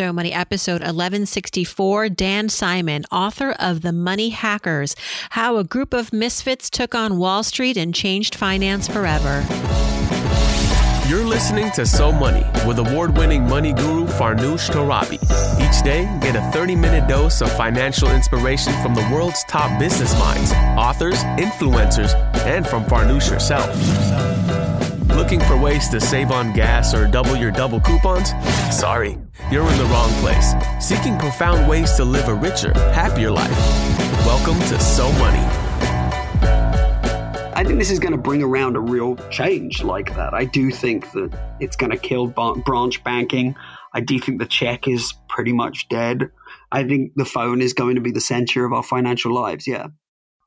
So Money, episode 1164. Dan Simon, author of The Money Hackers How a Group of Misfits Took on Wall Street and Changed Finance Forever. You're listening to So Money with award winning money guru Farnoosh Torabi. Each day, get a 30 minute dose of financial inspiration from the world's top business minds, authors, influencers, and from Farnoosh herself. Looking for ways to save on gas or double your double coupons? Sorry, you're in the wrong place. Seeking profound ways to live a richer, happier life. Welcome to So Money. I think this is going to bring around a real change like that. I do think that it's going to kill branch banking. I do think the check is pretty much dead. I think the phone is going to be the center of our financial lives. Yeah.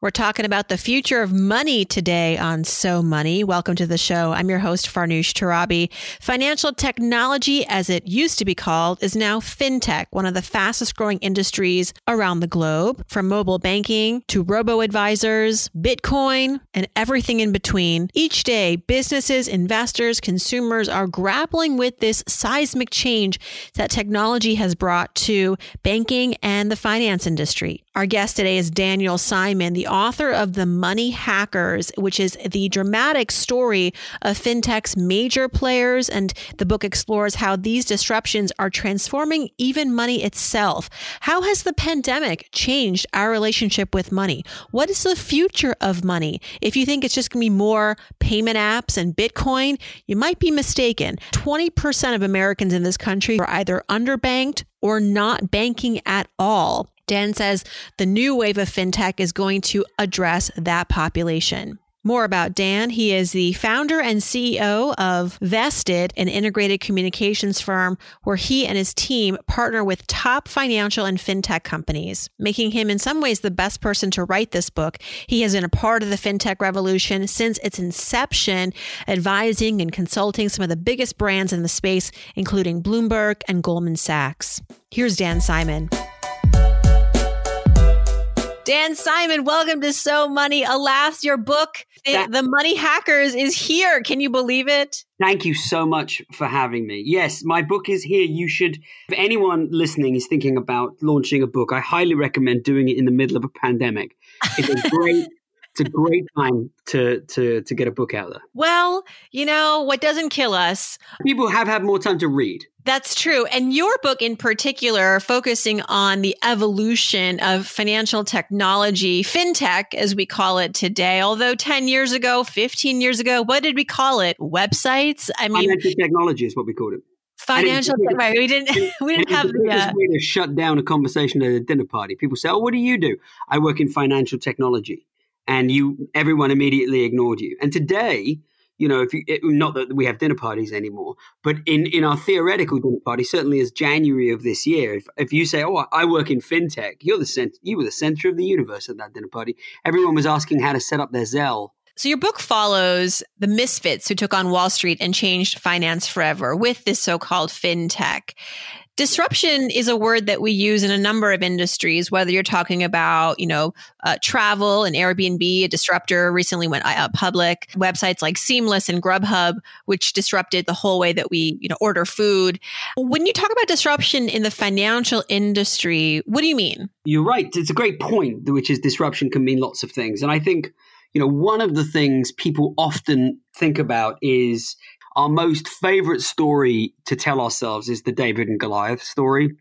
We're talking about the future of money today on So Money. Welcome to the show. I'm your host, Farnoosh Torabi. Financial technology, as it used to be called, is now fintech, one of the fastest growing industries around the globe, from mobile banking to robo advisors, Bitcoin, and everything in between. Each day, businesses, investors, consumers are grappling with this seismic change that technology has brought to banking and the finance industry. Our guest today is Daniel Simon, the author of The Money Hackers, which is the dramatic story of fintech's major players. And the book explores how these disruptions are transforming even money itself. How has the pandemic changed our relationship with money? What is the future of money? If you think it's just going to be more payment apps and Bitcoin, you might be mistaken. 20% of Americans in this country are either underbanked or not banking at all. Dan says the new wave of fintech is going to address that population. More about Dan. He is the founder and CEO of Vested, an integrated communications firm where he and his team partner with top financial and fintech companies, making him in some ways the best person to write this book. He has been a part of the fintech revolution since its inception, advising and consulting some of the biggest brands in the space, including Bloomberg and Goldman Sachs. Here's Dan Simon. Dan Simon, welcome to So Money. Alas, your book, that, The Money Hackers, is here. Can you believe it? Thank you so much for having me. Yes, my book is here. You should, if anyone listening is thinking about launching a book, I highly recommend doing it in the middle of a pandemic. It's a great it's a great time to to to get a book out there. Well, you know what doesn't kill us. People have had more time to read. That's true. And your book in particular, focusing on the evolution of financial technology, fintech, as we call it today. Although 10 years ago, 15 years ago, what did we call it? Websites? I mean, financial technology is what we called it. Financial, right? We didn't. We didn't have the uh, way to shut down a conversation at a dinner party. People say, "Oh, what do you do?" I work in financial technology and you everyone immediately ignored you. And today, you know, if you, it, not that we have dinner parties anymore, but in, in our theoretical dinner party, certainly as January of this year, if, if you say, "Oh, I work in fintech," you're the cent- you were the center of the universe at that dinner party. Everyone was asking how to set up their Zelle. So your book follows the misfits who took on Wall Street and changed finance forever with this so-called fintech. Disruption is a word that we use in a number of industries, whether you're talking about, you know, uh, travel and Airbnb, a disruptor recently went uh, public, websites like Seamless and Grubhub, which disrupted the whole way that we, you know, order food. When you talk about disruption in the financial industry, what do you mean? You're right. It's a great point, which is disruption can mean lots of things. And I think, you know, one of the things people often think about is our most favorite story to tell ourselves is the David and Goliath story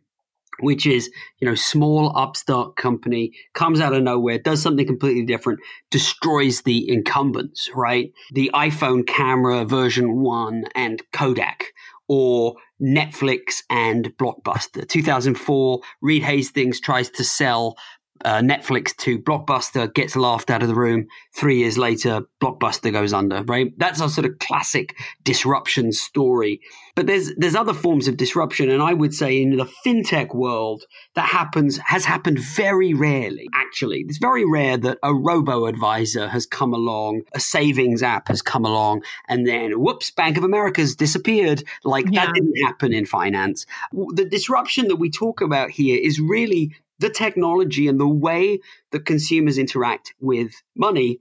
which is you know small upstart company comes out of nowhere does something completely different destroys the incumbents right? The iphone camera version 1 and kodak or netflix and blockbuster. 2004 reed hastings tries to sell uh, Netflix to Blockbuster gets laughed out of the room. Three years later, Blockbuster goes under. Right, that's our sort of classic disruption story. But there's there's other forms of disruption, and I would say in the fintech world that happens has happened very rarely. Actually, it's very rare that a robo advisor has come along, a savings app has come along, and then whoops, Bank of America's disappeared. Like yeah. that didn't happen in finance. The disruption that we talk about here is really the technology and the way that consumers interact with money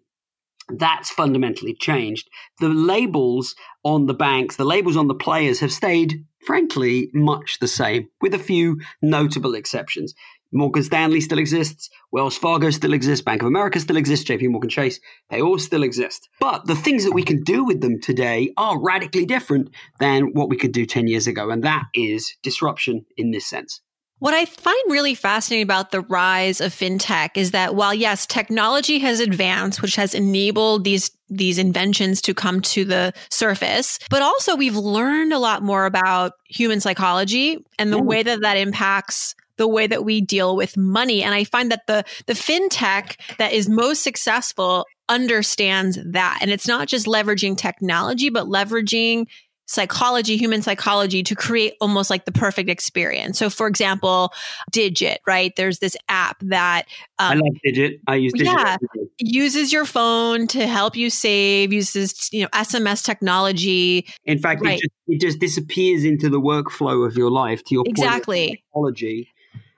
That's fundamentally changed. The labels on the banks, the labels on the players have stayed, frankly, much the same, with a few notable exceptions. Morgan Stanley still exists, Wells Fargo still exists, Bank of America still exists, JP Morgan Chase, they all still exist. But the things that we can do with them today are radically different than what we could do 10 years ago. And that is disruption in this sense. What I find really fascinating about the rise of fintech is that while yes, technology has advanced, which has enabled these these inventions to come to the surface, but also we've learned a lot more about human psychology and the yeah. way that that impacts the way that we deal with money. And I find that the the fintech that is most successful understands that. And it's not just leveraging technology, but leveraging psychology, human psychology to create almost like the perfect experience. So, for example, Digit, right? There's this app that um, I like Digit. I use Digit. Yeah, uses your phone to help you save. Uses you know SMS technology. In fact, right. it, just, it just disappears into the workflow of your life. To your exactly technology.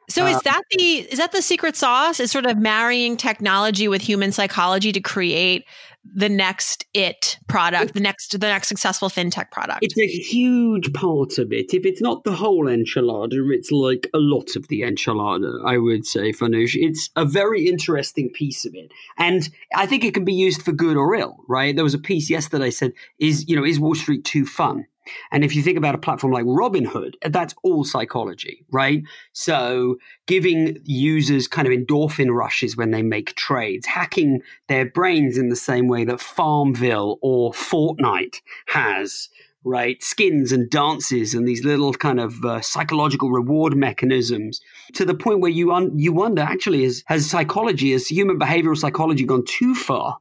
So is uh, that the is that the secret sauce? Is sort of marrying technology with human psychology to create the next it product, the next the next successful fintech product? It's a huge part of it. If it's not the whole enchilada, it's like a lot of the enchilada, I would say, Farnoosh. It's a very interesting piece of it. And I think it can be used for good or ill, right? There was a piece yesterday said, is you know, is Wall Street too fun? And if you think about a platform like Robinhood, that's all psychology, right? So giving users kind of endorphin rushes when they make trades, hacking their brains in the same way that Farmville or Fortnite has, right? Skins and dances and these little kind of uh, psychological reward mechanisms to the point where you un- you wonder actually is, has psychology, has human behavioral psychology gone too far?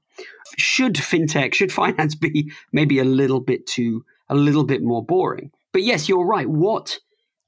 Should fintech, should finance be maybe a little bit too a little bit more boring. But yes, you're right. What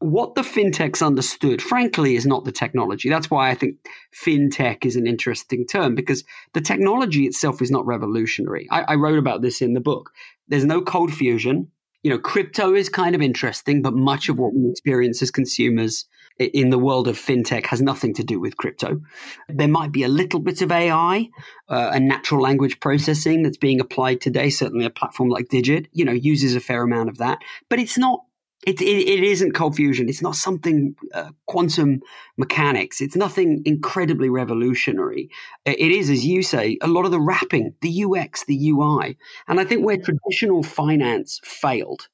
what the fintechs understood, frankly, is not the technology. That's why I think fintech is an interesting term because the technology itself is not revolutionary. I, I wrote about this in the book. There's no cold fusion. You know, crypto is kind of interesting, but much of what we experience as consumers in the world of fintech has nothing to do with crypto. There might be a little bit of AI uh, and natural language processing that's being applied today. Certainly, a platform like Digit, you know, uses a fair amount of that, but it's not. It, it, it isn't cold fusion. It's not something uh, quantum mechanics. It's nothing incredibly revolutionary. It is, as you say, a lot of the wrapping, the UX, the UI. And I think where traditional finance failed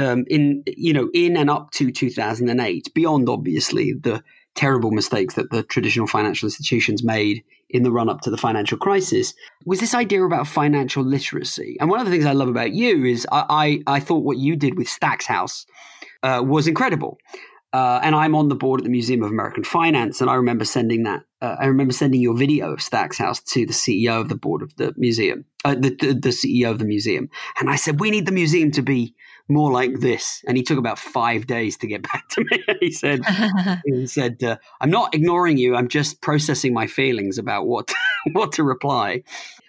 um, in you know in and up to 2008 beyond obviously the terrible mistakes that the traditional financial institutions made in the run up to the financial crisis was this idea about financial literacy and one of the things i love about you is i i, I thought what you did with Stacks House uh, was incredible uh, and I'm on the board at the Museum of American Finance, and I remember sending that. Uh, I remember sending your video of Stacks House to the CEO of the board of the museum, uh, the, the, the CEO of the museum, and I said we need the museum to be more like this. And he took about five days to get back to me. he said, he said, uh, I'm not ignoring you. I'm just processing my feelings about what, what to reply.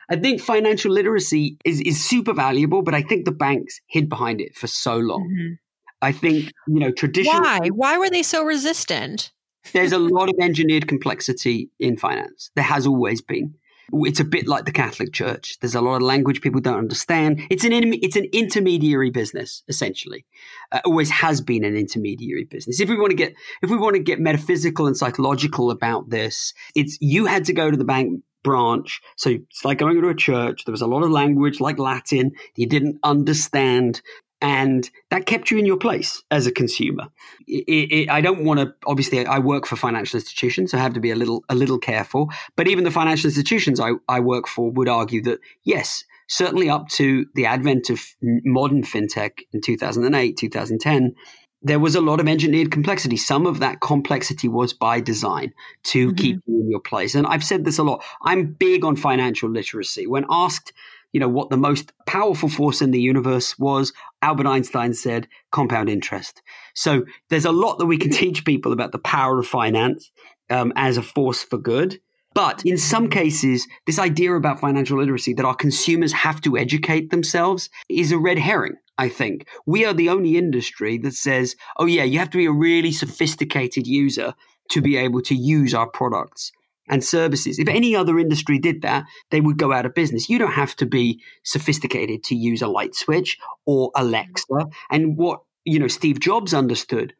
I think financial literacy is, is super valuable, but I think the banks hid behind it for so long. Mm-hmm. I think, you know, traditional. Why? Why were they so resistant? There's a lot of engineered complexity in finance. There has always been it's a bit like the Catholic Church. There's a lot of language people don't understand. It's an it's an intermediary business essentially. Uh, always has been an intermediary business. If we want to get if we want to get metaphysical and psychological about this, it's you had to go to the bank branch. So it's like going to a church. There was a lot of language like Latin. You didn't understand and that kept you in your place as a consumer. It, it, I don't want to. Obviously, I work for financial institutions, so I have to be a little a little careful. But even the financial institutions I, I work for would argue that yes, certainly up to the advent of modern fintech in 2008, 2010. There was a lot of engineered complexity. Some of that complexity was by design to mm-hmm. keep you in your place. And I've said this a lot. I'm big on financial literacy. When asked you know, what the most powerful force in the universe was, Albert Einstein said compound interest. So there's a lot that we can teach people about the power of finance um, as a force for good. But in some cases, this idea about financial literacy that our consumers have to educate themselves is a red herring. I think we are the only industry that says, oh, yeah, you have to be a really sophisticated user to be able to use our products and services. If any other industry did that, they would go out of business. You don't have to be sophisticated to use a light switch or Alexa. And what you know, Steve Jobs understood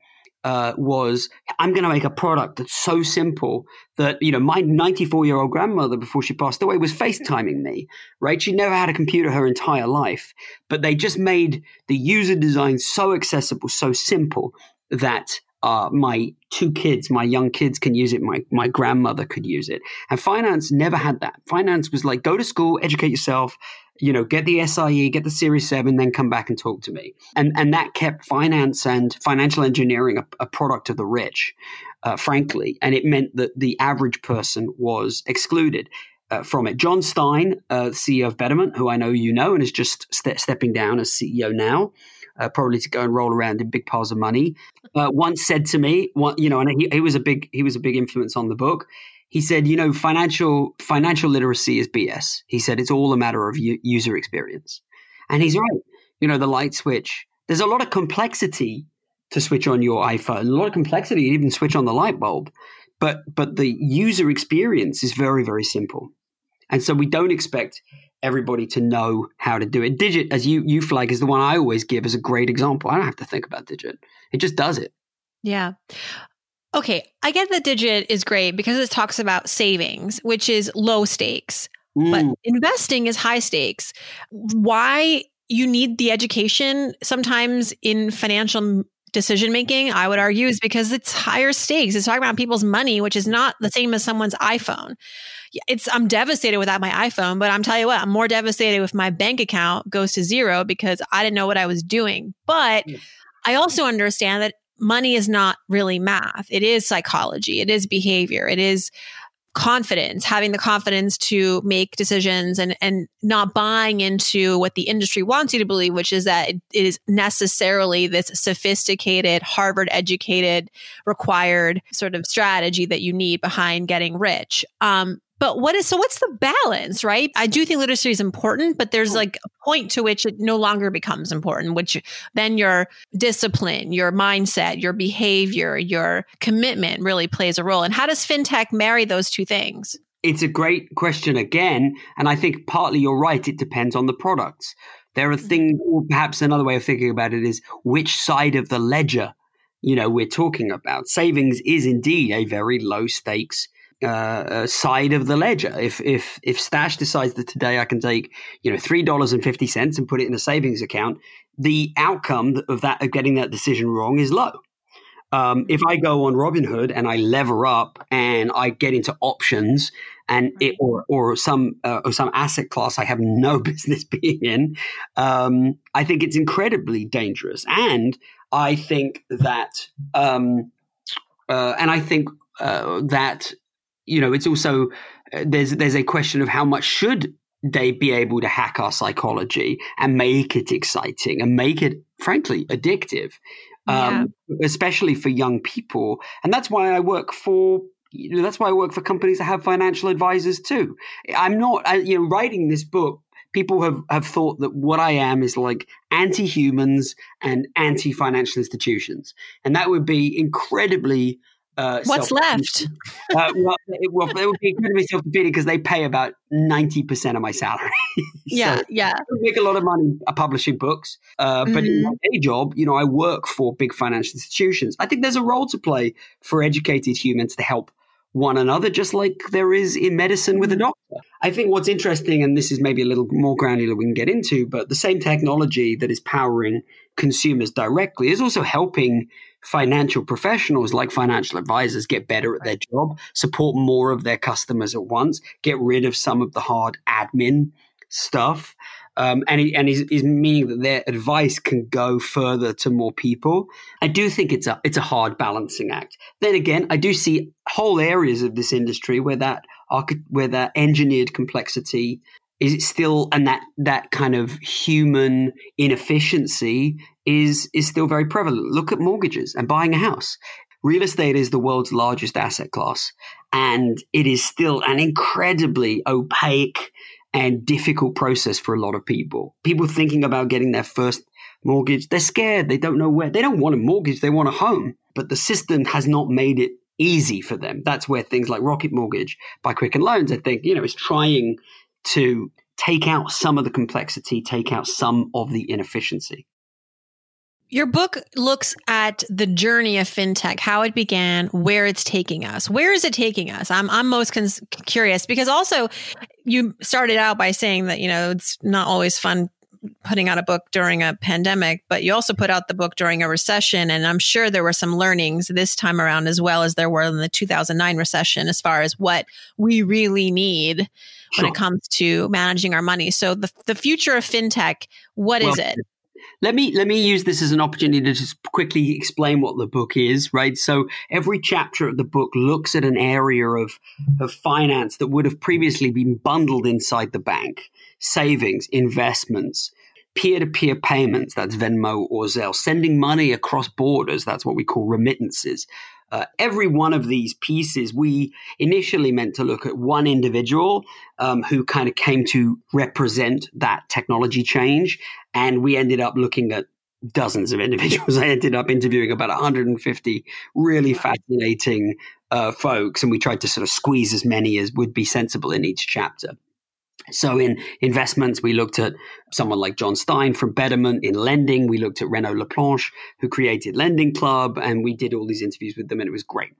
uh, was I'm going to make a product that's so simple that you know my 94 year old grandmother before she passed away was FaceTiming me. Right, she never had a computer her entire life, but they just made the user design so accessible, so simple that uh, my two kids, my young kids can use it. My my grandmother could use it. And finance never had that. Finance was like go to school, educate yourself, you know, get the SIE, get the Series 7, then come back and talk to me. And, and that kept finance and financial engineering a, a product of the rich, uh, frankly. And it meant that the average person was excluded. Uh, from it. Jon Stein, uh, CEO of Betterment, who I know you know and is just ste- stepping down as CEO now, uh, probably to go and roll around in big piles of money, uh, once said to me, you know, and he, he was a big he was a big influence on the book he said, you know, financial financial literacy is BS. He said it's all a matter of u- user experience, and he's right. You know, the light switch. There's a lot of complexity to switch on your iPhone. A lot of complexity to even switch on the light bulb, but but the user experience is very very simple, and so we don't expect everybody to know how to do it. Digit, as you you flag, is the one I always give as a great example. I don't have to think about Digit; it just does it. Yeah. Okay, I get that Digit is great because it talks about savings, which is low stakes, mm. but investing is high stakes. Why you need the education sometimes in financial decision making, I would argue, is mm-hmm. because it's higher stakes. It's talking about people's money, which is not the same as someone's iPhone. It's I'm devastated without my iPhone, but I'm telling you what, I'm more devastated if my bank account goes to zero because I didn't know what I was doing. But mm. I also understand that money is not really math. It is psychology. It is behavior. It is confidence, having the confidence to make decisions and, and not buying into what the industry wants you to believe, which is that it is necessarily this sophisticated, Harvard educated, required sort of strategy that you need behind getting rich. Um, but what is so what's the balance, right? I do think literacy is important, but there's like a point to which it no longer becomes important, which then your discipline, your mindset, your behavior, your commitment really plays a role. And how does fintech marry those two things? It's a great question again. And I think partly you're right, it depends on the products. There are mm-hmm. things, or perhaps another way of thinking about it is which side of the ledger, you know, we're talking about. Savings is indeed a very low stakes uh, uh, side of the ledger. If if if Stash decides that today I can take you know three dollars and fifty cents and put it in a savings account, the outcome of that of getting that decision wrong is low. Um, if I go on Robinhood and I lever up and I get into options and it or or some uh, or some asset class I have no business being in, um, I think it's incredibly dangerous. And I think that um, uh, and I think uh, that you know, it's also uh, there's there's a question of how much should they be able to hack our psychology and make it exciting and make it, frankly, addictive, um, yeah. especially for young people. And that's why I work for. You know, that's why I work for companies that have financial advisors too. I'm not, I, you know, writing this book people have, have thought that what I am is like anti humans and anti financial institutions. And that would be incredibly uh, What's left? uh, well, it, well, it would be incredibly self defeating because they pay about 90% of my salary. yeah, so yeah. I make a lot of money uh, publishing books, uh, mm-hmm. but in my mm-hmm. day job, you know, I work for big financial institutions. I think there's a role to play for educated humans to help one another, just like there is in medicine with a mm-hmm. doctor. I think what's interesting, and this is maybe a little more granular we can get into, but the same technology that is powering consumers directly is also helping financial professionals like financial advisors get better at their job, support more of their customers at once, get rid of some of the hard admin stuff. Um, and he, and is meaning that their advice can go further to more people. I do think it's a it's a hard balancing act. Then again, I do see whole areas of this industry where that where that engineered complexity is still and that that kind of human inefficiency is is still very prevalent. Look at mortgages and buying a house. Real estate is the world's largest asset class, and it is still an incredibly opaque and difficult process for a lot of people. People thinking about getting their first mortgage, they're scared. They don't know where. They don't want a mortgage. They want a home, but the system has not made it easy for them. That's where things like Rocket Mortgage by Quicken Loans, I think, you know, is trying to take out some of the complexity, take out some of the inefficiency. Your book looks at the journey of fintech, how it began, where it's taking us. Where is it taking us? I'm I'm most cons- curious because also you started out by saying that you know it's not always fun putting out a book during a pandemic, but you also put out the book during a recession. And I'm sure there were some learnings this time around as well as there were in the 2009 recession as far as what we really need sure. when it comes to managing our money. So the, the future of fintech, what well, is it? Let me let me use this as an opportunity to just quickly explain what the book is, right? So every chapter of the book looks at an area of of finance that would have previously been bundled inside the bank savings, investments, peer to peer payments, that's Venmo or Zelle, sending money across borders, that's what we call remittances. Uh, every one of these pieces, we initially meant to look at one individual um, who kind of came to represent that technology change. And we ended up looking at dozens of individuals. I ended up interviewing about 150 really fascinating uh, folks, and we tried to sort of squeeze as many as would be sensible in each chapter. So in investments, we looked at someone like Jon Stein from Betterment. In lending, we looked at Renaud Laplanche, who created Lending Club, and we did all these interviews with them, and it was great.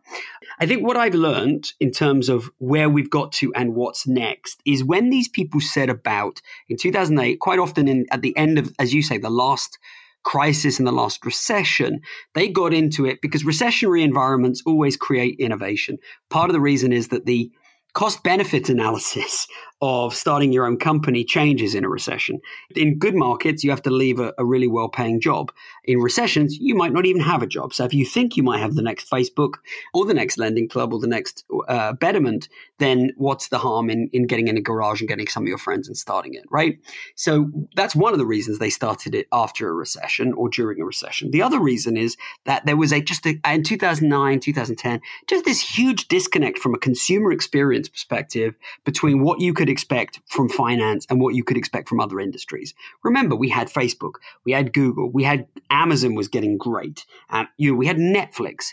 I think what I've learned in terms of where we've got to and what's next is when these people set about in 2008, quite often in at the end of, as you say, the last crisis and the last recession, they got into it because recessionary environments always create innovation. Part of the reason is that the cost benefit analysis of starting your own company changes in a recession. In good markets, you have to leave a, a, really well paying job. In recessions, you might not even have a job. So if you think you might have the next Facebook or the next lending club or the next uh, betterment, then what's the harm in, in getting in a garage and getting some of your friends and starting it, right? So that's one of the reasons they started it after a recession or during a recession. The other reason is that there was a just a, in 2009, 2010, just this huge disconnect from a consumer experience perspective between what you could expect from finance and what you could expect from other industries. Remember, we had Facebook, we had Google, we had Amazon was getting great. Um, you know, we had Netflix.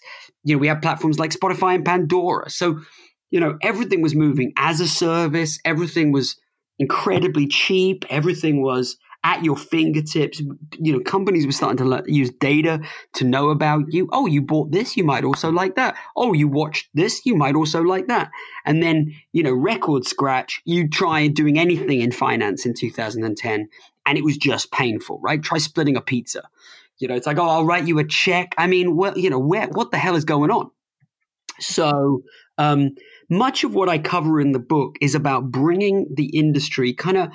You know, we had platforms like Spotify and Pandora. So, you know, everything was moving as a service. Everything was incredibly cheap. Everything was at your fingertips. You know, companies were starting to use data to know about you. Oh, you bought this, you might also like that. Oh, you watched this, you might also like that. And then, you know, record scratch, you try doing anything in finance in 2010 and it was just painful, right? Try splitting a pizza. You know, it's like, oh, I'll write you a check. I mean, well, you know, where, what the hell is going on? So, um, much of what I cover in the book is about bringing the industry kind of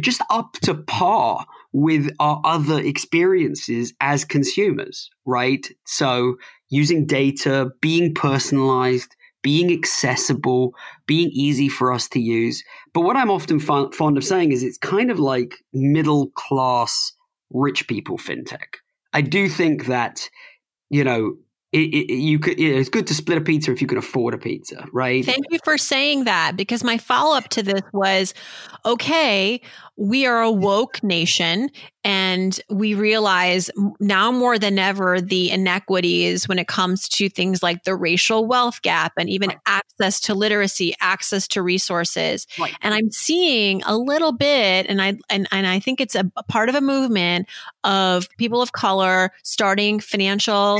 just up to par with our other experiences as consumers, right? So using data, being personalized, being accessible, being easy for us to use. But what I'm often fond of saying is it's kind of like middle class rich people fintech. I do think that, you know, it, it, you could it's good to split a pizza if you can afford a pizza right thank you for saying that because my follow-up to this was okay we are a woke nation and we realize now more than ever the inequities when it comes to things like the racial wealth gap and even right. access to literacy access to resources right. and i'm seeing a little bit and i and, and i think it's a, a part of a movement of people of color starting financial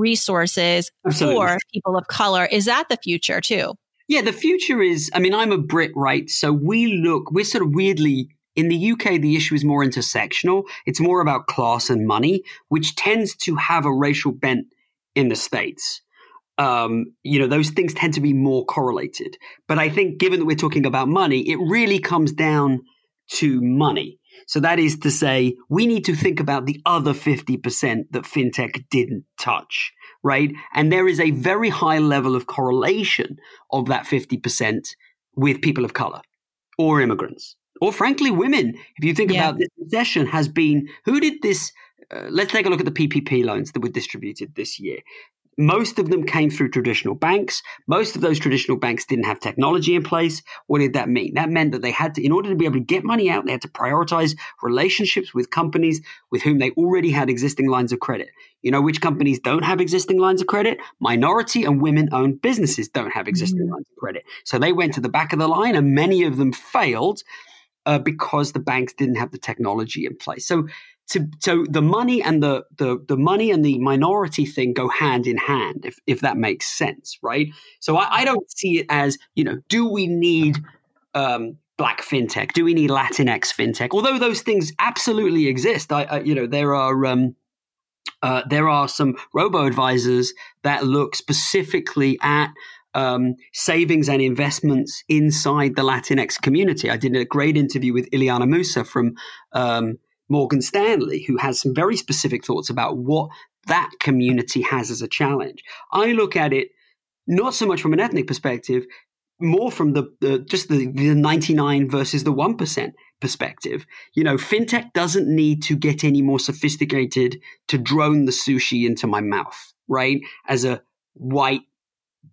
resources Absolutely. for people of color. Is that the future too? Yeah, the future is, I mean, I'm a Brit, right? So we look, we're sort of weirdly, in the UK, the issue is more intersectional. It's more about class and money, which tends to have a racial bent in the States. Um, you know, those things tend to be more correlated. But I think given that we're talking about money, it really comes down to money. So that is to say, we need to think about the other 50% that fintech didn't touch, right? And there is a very high level of correlation of that 50% with people of color or immigrants or frankly women. If you think yeah. about this recession has been, who did this? Uh, let's take a look at the PPP loans that were distributed this year most of them came through traditional banks. Most of those traditional banks didn't have technology in place. What did that mean? That meant that they had to, in order to be able to get money out, they had to prioritize relationships with companies with whom they already had existing lines of credit. You know which companies don't have existing lines of credit? Minority and women owned businesses don't have existing mm-hmm. lines of credit. So they went to the back of the line and many of them failed uh, because the banks didn't have the technology in place. So to, so the money and the, the the money and the minority thing go hand in hand, if if that makes sense, right? So I, I don't see it as you know, do we need um, black fintech? Do we need Latinx fintech? Although those things absolutely exist, I, I you know there are. Um, uh, there are some robo advisors that look specifically at um, savings and investments inside the Latinx community. I did a great interview with Ileana Musa from um, Morgan Stanley, who has some very specific thoughts about what that community has as a challenge. I look at it not so much from an ethnic perspective, more from the, just the, the 99 versus the 1% perspective. You know, fintech doesn't need to get any more sophisticated to drone the sushi into my mouth, right? As a white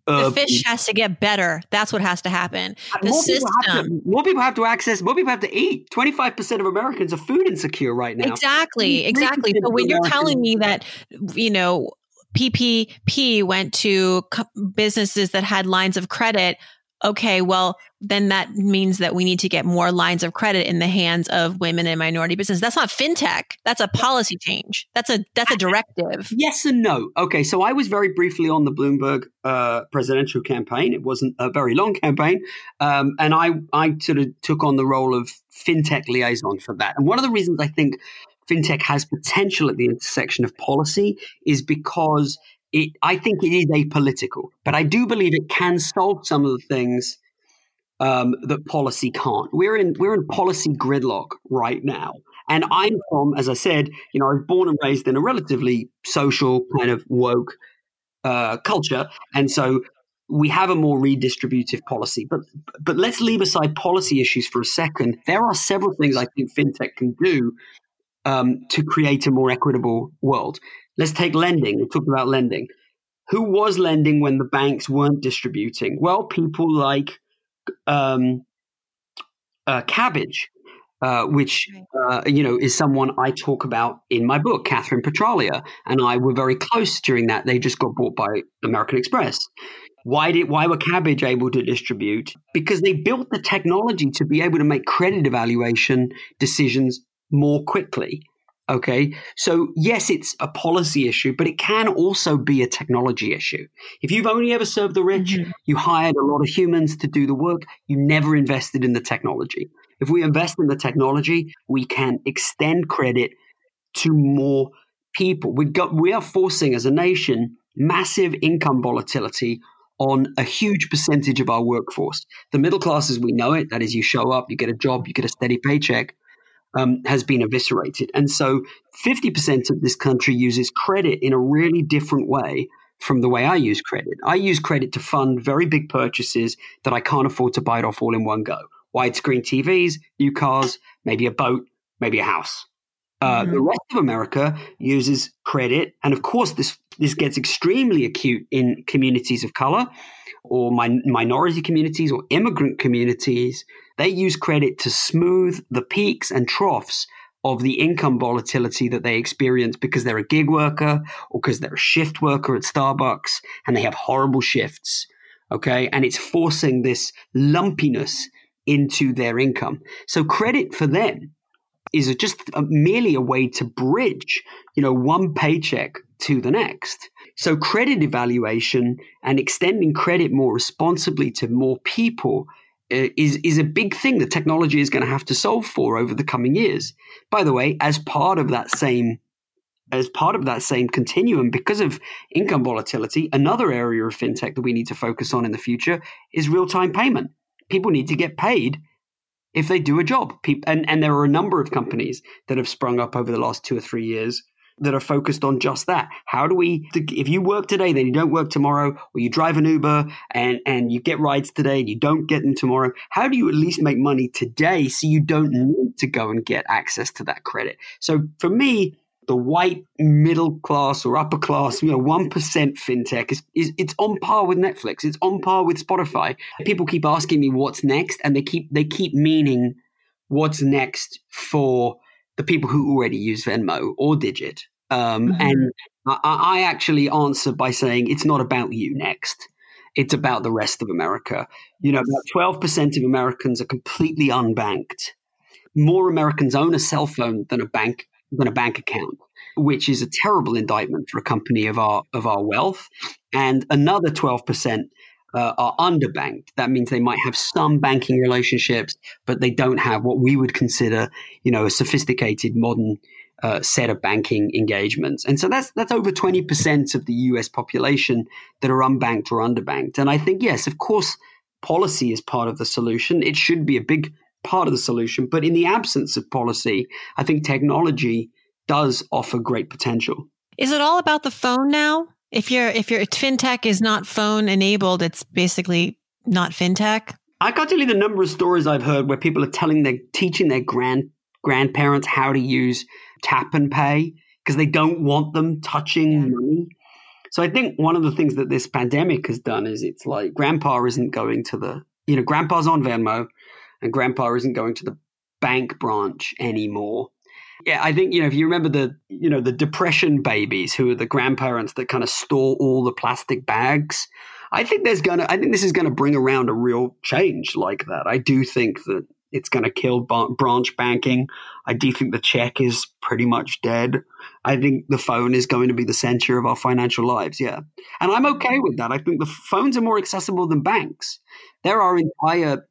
the fish has to get better. That's what has to happen. The more system. People to, more people have to access. More people have to eat. Twenty five percent of Americans are food insecure right now. Exactly. Exactly. So when you're telling me that, you know, PPP went to businesses that had lines of credit okay, well, then that means that we need to get more lines of credit in the hands of women and minority business. That's not fintech. That's a policy change. That's a that's a directive. Yes and no. Okay, so I was very briefly on the Bloomberg uh, presidential campaign. It wasn't a very long campaign, um, and I I sort of took on the role of fintech liaison for that. And one of the reasons I think fintech has potential at the intersection of policy is because it, I think it is apolitical, but I do believe it can solve some of the things um, that policy can't. We're in we're in policy gridlock right now, and I'm from, as I said, you know, I was born and raised in a relatively social kind of woke uh, culture, and so we have a more redistributive policy. But but let's leave aside policy issues for a second. There are several things I think fintech can do um, to create a more equitable world. Let's take lending. We talked about lending. Who was lending when the banks weren't distributing? Well, people like um, uh, Kabbage, uh, which uh, you know is someone I talk about in my book. Kathryn Petralia and I were very close during that. They just got bought by American Express. Why did why were Kabbage able to distribute? Because they built the technology to be able to make credit evaluation decisions more quickly. Okay. So, yes, it's a policy issue, but it can also be a technology issue. If you've only ever served the rich, mm-hmm. you hired a lot of humans to do the work, you never invested in the technology. If we invest in the technology, we can extend credit to more people. We, got, we are forcing, as a nation, massive income volatility on a huge percentage of our workforce. The middle class, as we know it, that is, you show up, you get a job, you get a steady paycheck um, has been eviscerated. And so 50% of this country uses credit in a really different way from the way I use credit. I use credit to fund very big purchases that I can't afford to buy it off all in one go. Widescreen TVs, new cars, maybe a boat, maybe a house. Uh, mm-hmm. The rest of America uses credit, and of course, this this gets extremely acute in communities of color, or min- minority communities, or immigrant communities they use credit to smooth the peaks and troughs of the income volatility that they experience because they're a gig worker or because they're a shift worker at Starbucks and they have horrible shifts. Okay. And it's forcing this lumpiness into their income. So credit for them is just a, merely a way to bridge, you know, one paycheck to the next. So credit evaluation and extending credit more responsibly to more people uh, is is a big thing that technology is going to have to solve for over the coming years. By the way, as part of that same as part of that same continuum, because of income volatility, another area of fintech that we need to focus on in the future is real time payment. People need to get paid if they do a job. and, and there are a number of companies that have sprung up over the last two or three years that are focused on just that. How do we, if you work today, then you don't work tomorrow, or you drive an Uber and, and you get rides today and you don't get them tomorrow, how do you at least make money today so you don't need to go and get access to that credit? So for me, the white middle class or upper class, you know, one percent fintech is, is it's on par with Netflix. It's on par with Spotify. People keep asking me what's next, and they keep they keep meaning what's next for the people who already use Venmo or Digit. Um, mm-hmm. And I, I actually answer by saying it's not about you next. It's about the rest of America. You know, about twelve percent of Americans are completely unbanked. More Americans own a cell phone than a bank than a bank account, which is a terrible indictment for a company of our of our wealth. And another twelve percent uh, are underbanked. That means they might have some banking relationships, but they don't have what we would consider, you know, a sophisticated modern uh, set of banking engagements. And so that's that's over twenty percent of the U.S. population that are unbanked or underbanked. And I think yes, of course, policy is part of the solution. It should be a big part of the solution. But in the absence of policy, I think technology does offer great potential. Is it all about the phone now? If your if your fintech is not phone enabled, it's basically not fintech. I can't tell you the number of stories I've heard where people are telling their teaching their grand grandparents how to use tap and pay because they don't want them touching money. So I think one of the things that this pandemic has done is it's like grandpa isn't going to the you know grandpa's on Venmo and grandpa isn't going to the bank branch anymore. Yeah, I think you know if you remember the you know the depression babies who are the grandparents that kind of store all the plastic bags. I think there's gonna I think this is gonna bring around a real change like that. I do think that it's going to kill branch banking. I do think the check is pretty much dead. I think the phone is going to be the center of our financial lives. Yeah. And I'm okay with that. I think the phones are more accessible than banks. There are entire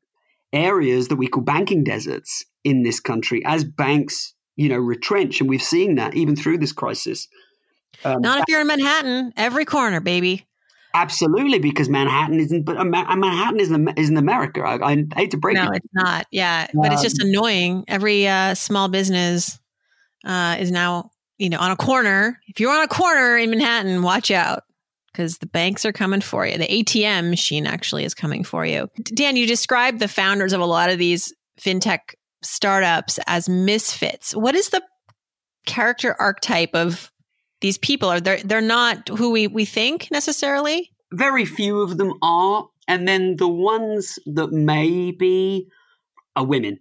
areas that we call banking deserts in this country as banks, you know, retrench. And we've seen that even through this crisis. Um, Not if you're in Manhattan, every corner, baby. Absolutely, because Manhattan isn't, but Manhattan isn't isn't America. I, I hate to break no, it. No, it's not. Yeah, but um, it's just um, annoying. Every uh, small business uh, is now, you know, on a corner. If you're on a corner in Manhattan, watch out because the banks are coming for you. The ATM machine actually is coming for you. Dan, you described the founders of a lot of these fintech startups as misfits. What is the character archetype of these people? Are they they're not who we, we think necessarily? Very few of them are. And then the ones that may be are women.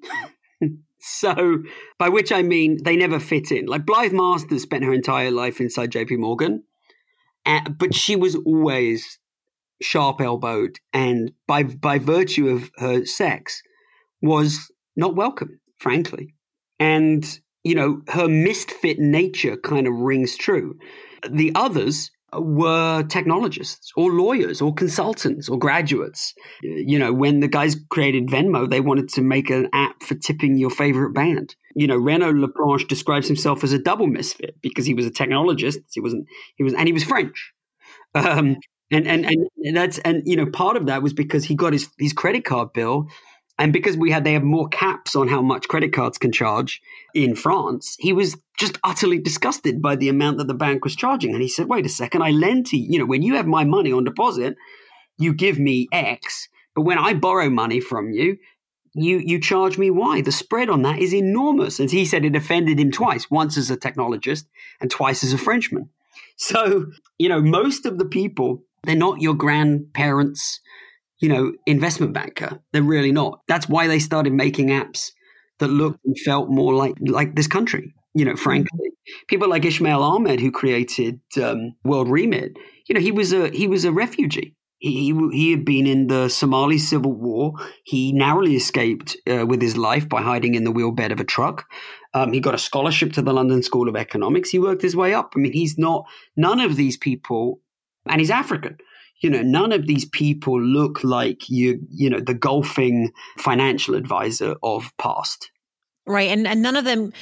so, by which I mean they never fit in. Like Blythe Masters spent her entire life inside JP Morgan but she was always sharp elbowed and by by virtue of her sex was not welcome frankly. And you know her misfit nature kind of rings true. The others were technologists or lawyers or consultants or graduates. You know when the guys created venmo they wanted to make an app for tipping your favorite band. You know renaud laplanche describes himself as a double misfit because he was a technologist he wasn't he was and he was french. Um, and, and and that's and you know part of that was because he got his his credit card bill and because we had they have more caps on how much credit cards can charge in France, he was just utterly disgusted by the amount that the bank was charging. And he said, "Wait a second, I lend to you. You know, when you have my money on deposit, you give me X, but when I borrow money from you, you you charge me Y. The spread on that is enormous." And he said it offended him twice: once as a technologist and twice as a Frenchman. So, you know, most of the people, they're not your grandparents' you know, investment banker. They're really not. That's why they started making apps that looked and felt more like like this country. You know, frankly, people like Ismail Ahmed, who created um, World Remit, you know, he was a he was a refugee. He, he, had been in the Somali civil war. He narrowly escaped uh, with his life by hiding in the wheelbed of a truck. Um, he got a scholarship to the London School of Economics. He worked his way up. I mean, he's not none of these people, and he's African you know, none of these people look like you, you know, the golfing financial advisor of past. Right. And, and none of them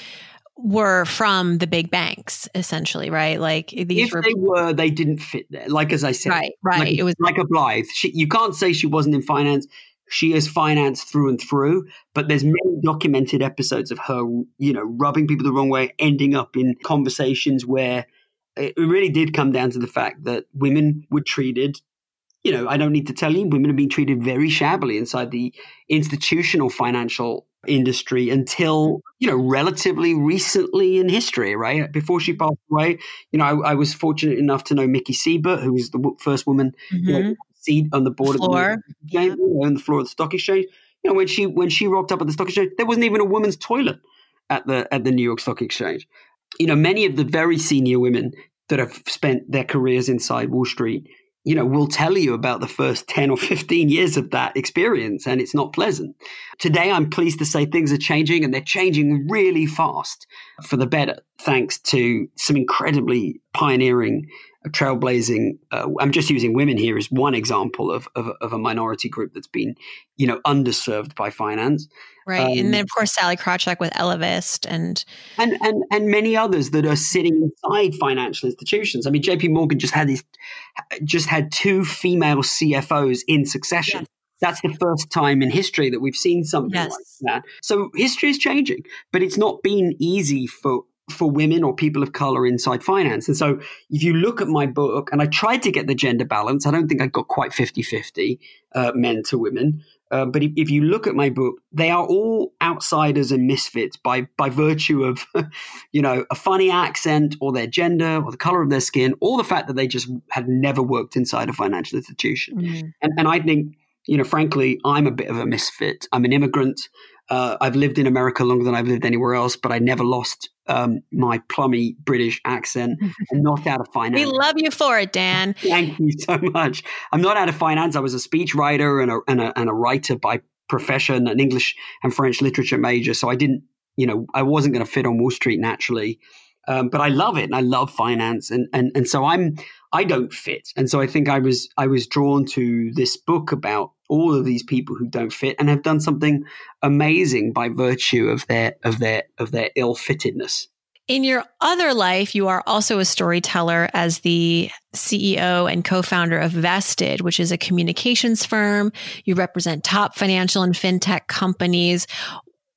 were from the big banks, essentially, right? Like these if were. they were, they didn't fit there. Like as I said, right, right. Like, it was like a Blythe. She, you can't say she wasn't in finance. She is finance through and through. But there's many documented episodes of her, you know, rubbing people the wrong way, ending up in conversations where it really did come down to the fact that women were treated you know, I don't need to tell you, women have been treated very shabbily inside the institutional financial industry until you know relatively recently in history right before she passed away you know i, I was fortunate enough to know Mickie Siebert who was the first woman mm-hmm. you know, mm-hmm. seat on the board floor. of the exchange, know, on the floor of the stock exchange you know when she when she rocked up at the stock exchange there wasn't even a woman's toilet at the at the new york stock exchange you know many of the very senior women that have spent their careers inside wall street you know, will tell you about the first 10 or 15 years of that experience, and it's not pleasant. Today, I'm pleased to say things are changing, and they're changing really fast for the better, thanks to some incredibly pioneering, trailblazing. Uh, I'm just using women here as one example of, of, of, a minority group that's been, you know, underserved by finance. Right, um, and then of course Sally Krawcheck with Ellevest, and and and and many others that are sitting inside financial institutions. I mean, J.P. Morgan just had these, just had two female CFOs in succession. Yes. That's the first time in history that we've seen something yes. like that. So history is changing, but it's not been easy for for women or people of color inside finance. And so if you look at my book, and I tried to get the gender balance, I don't think I got quite 50 50 uh, men to women. Uh, but if, if, you look at my book, they are all outsiders and misfits by by virtue of, you know, a funny accent or their gender or the color of their skin or the fact that they just had never worked inside a financial institution. Mm-hmm. And, and I think, you know, frankly, I'm a bit of a misfit. I'm an immigrant. Uh, I've lived in America longer than I've lived anywhere else, but I never lost um, my plummy British accent. I'm not out of finance. We love you for it, Dan. Thank you so much. I'm not out of finance. I was a speech writer and a, and a, and a writer by profession, an English and French literature major. So I didn't, you know, I wasn't going to fit on Wall Street naturally. Um, but I love it and I love finance and, and and so I'm I don't fit and so I think I was I was drawn to this book about all of these people who don't fit and have done something amazing by virtue of their of their of their ill-fittedness. In your other life, you are also a storyteller as the CEO and co founder of Vested, which is a communications firm. You represent top financial and fintech companies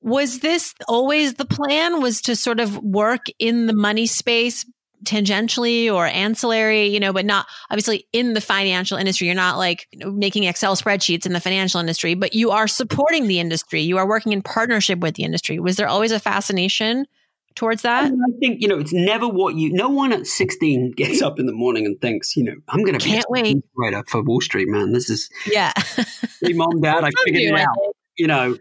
was this always the plan was to sort of work in the money space tangentially or ancillary, you know, but not obviously in the financial industry. You're not like you know, making Excel spreadsheets in the financial industry, but you are supporting the industry. You are working in partnership with the industry. Was there always a fascination towards that? I, think, you know, it's never what you, no one at 16 gets up in the morning and thinks, you know, I'm going to be Can't wait. up for Wall Street, man. This is, yeah. hey, mom, dad, I figured it out. You know,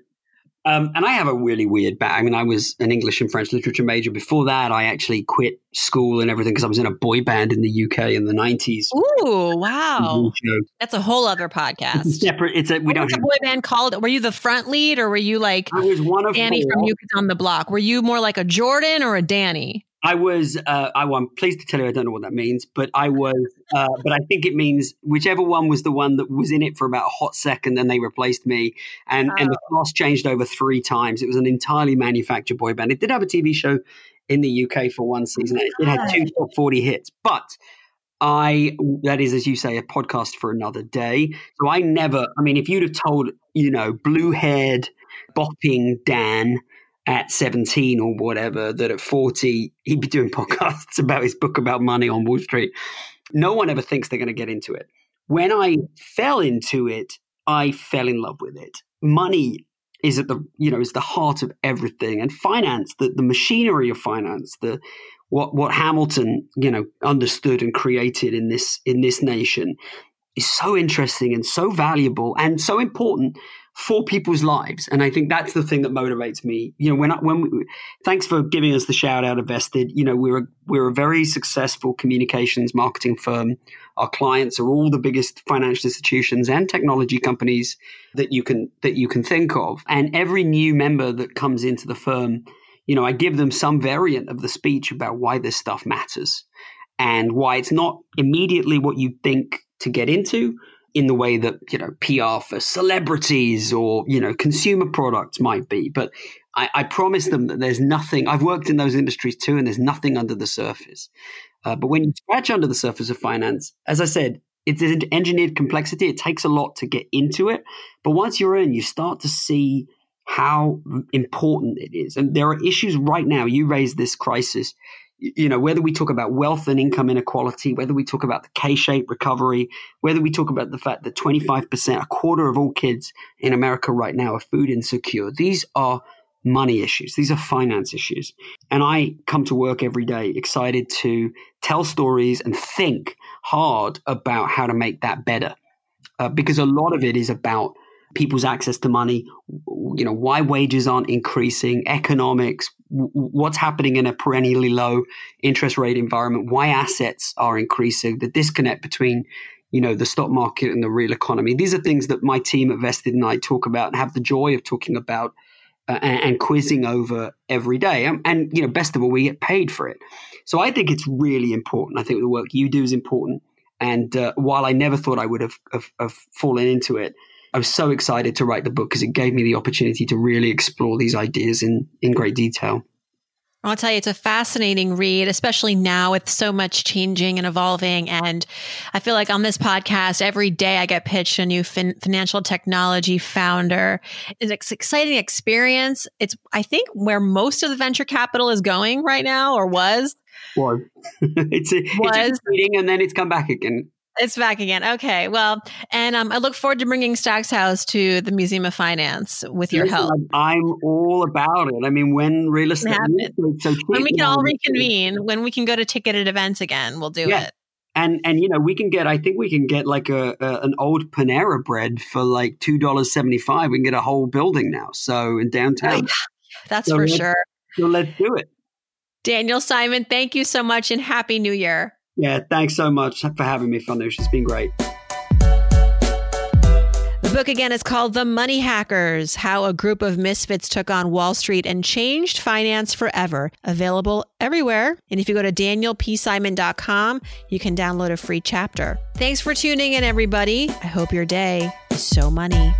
um, and I have a really weird back. I mean, I was an English and French literature major. Before that, I actually quit school and everything because I was in a boy band in the UK in the nineties. Ooh, wow! That's a whole other podcast. It's separate. It's a we what don't. have, a boy band called? Were you the front lead, or were you like? I was one of Danny four. from New Kids on the Block. Were you more like a Jordan or a Danny? I was, uh, I, am pleased to tell you, I don't know what that means, but I was, uh, but I think it means whichever one was the one that was in it for about a hot second, then they replaced me, and oh. and the oh. cast changed over three times. It was an entirely manufactured boy band. It did have a TV show in the UK for one season. It, it had two top forty hits, but I that is, as you say, a podcast for another day. So I never. I mean, if you'd have told you know blue haired bopping Dan at 17 or whatever that at 40 he'd be doing podcasts about his book about money on Wall Street. No one ever thinks they're going to get into it. When I fell into it, I fell in love with it. Money is at the you know is the heart of everything, and finance, the, the machinery of finance, the what what Hamilton you know understood and created in this in this nation is so interesting and so valuable and so important for people's lives. And I think that's the thing that motivates me. You know, when I, when we, thanks for giving us the shout out of Vested. You know, we're a, we're a very successful communications marketing firm. Our clients are all the biggest financial institutions and technology companies that you can that you can think of. And every new member that comes into the firm, you know, I give them some variant of the speech about why this stuff matters and why it's not immediately what you think to get into in the way that you know PR for celebrities or you know consumer products might be. But I, I promise them that there's nothing. I've worked in those industries too, and there's nothing under the surface. Uh, but when you scratch under the surface of finance, as I said, it's an engineered complexity. It takes a lot to get into it, but once you're in, you start to see how important it is. And there are issues right now. You raised this crisis you know, whether we talk about wealth and income inequality, whether we talk about the K-shaped recovery, whether we talk about the fact that 25%, a quarter of all kids in America right now are food insecure, these are money issues. These are finance issues. And I come to work every day excited to tell stories and think hard about how to make that better. Uh, because a lot of it is about people's access to money, you know, why wages aren't increasing, economics, what's happening in a perennially low interest rate environment, why assets are increasing, the disconnect between you know the stock market and the real economy. These are things that my team at Vested and I talk about and have the joy of talking about uh, and, and, quizzing over every day. And, and, you know, best of all, we get paid for it. So I think it's really important. I think the work you do is important. And uh, while I never thought I would have, have, have fallen into it, I was so excited to write the book because it gave me the opportunity to really explore these ideas in, in great detail. I'll tell you, it's a fascinating read, especially now with so much changing and evolving. And I feel like on this podcast, every day I get pitched a new fin- financial technology founder. It's an exciting experience. It's, I think, where most of the venture capital is going right now or was. Was. it's, a, was. it's a and then it's come back again. It's back again. Okay. Well, and um, I look forward to bringing Stacks House to the Museum of Finance with your help. I'm all about it. I mean, when real estate, so when we can all reconvene, when we can go to ticketed events again, we'll do yeah. it. And and you know we can get I think we can get like a, a an old Panera bread for like two dollars seventy five. We can get a whole building now. So in downtown, that's so for sure. So let's do it. Daniel Simon, thank you so much and happy New Year. Yeah, thanks so much for having me, Farnoosh. It's been great. The book again is called The Money Hackers How a Group of Misfits Took on Wall Street and Changed Finance Forever. Available everywhere. And if you go to danielpsimon.com, you can download a free chapter. Thanks for tuning in, everybody. I hope your day is so money.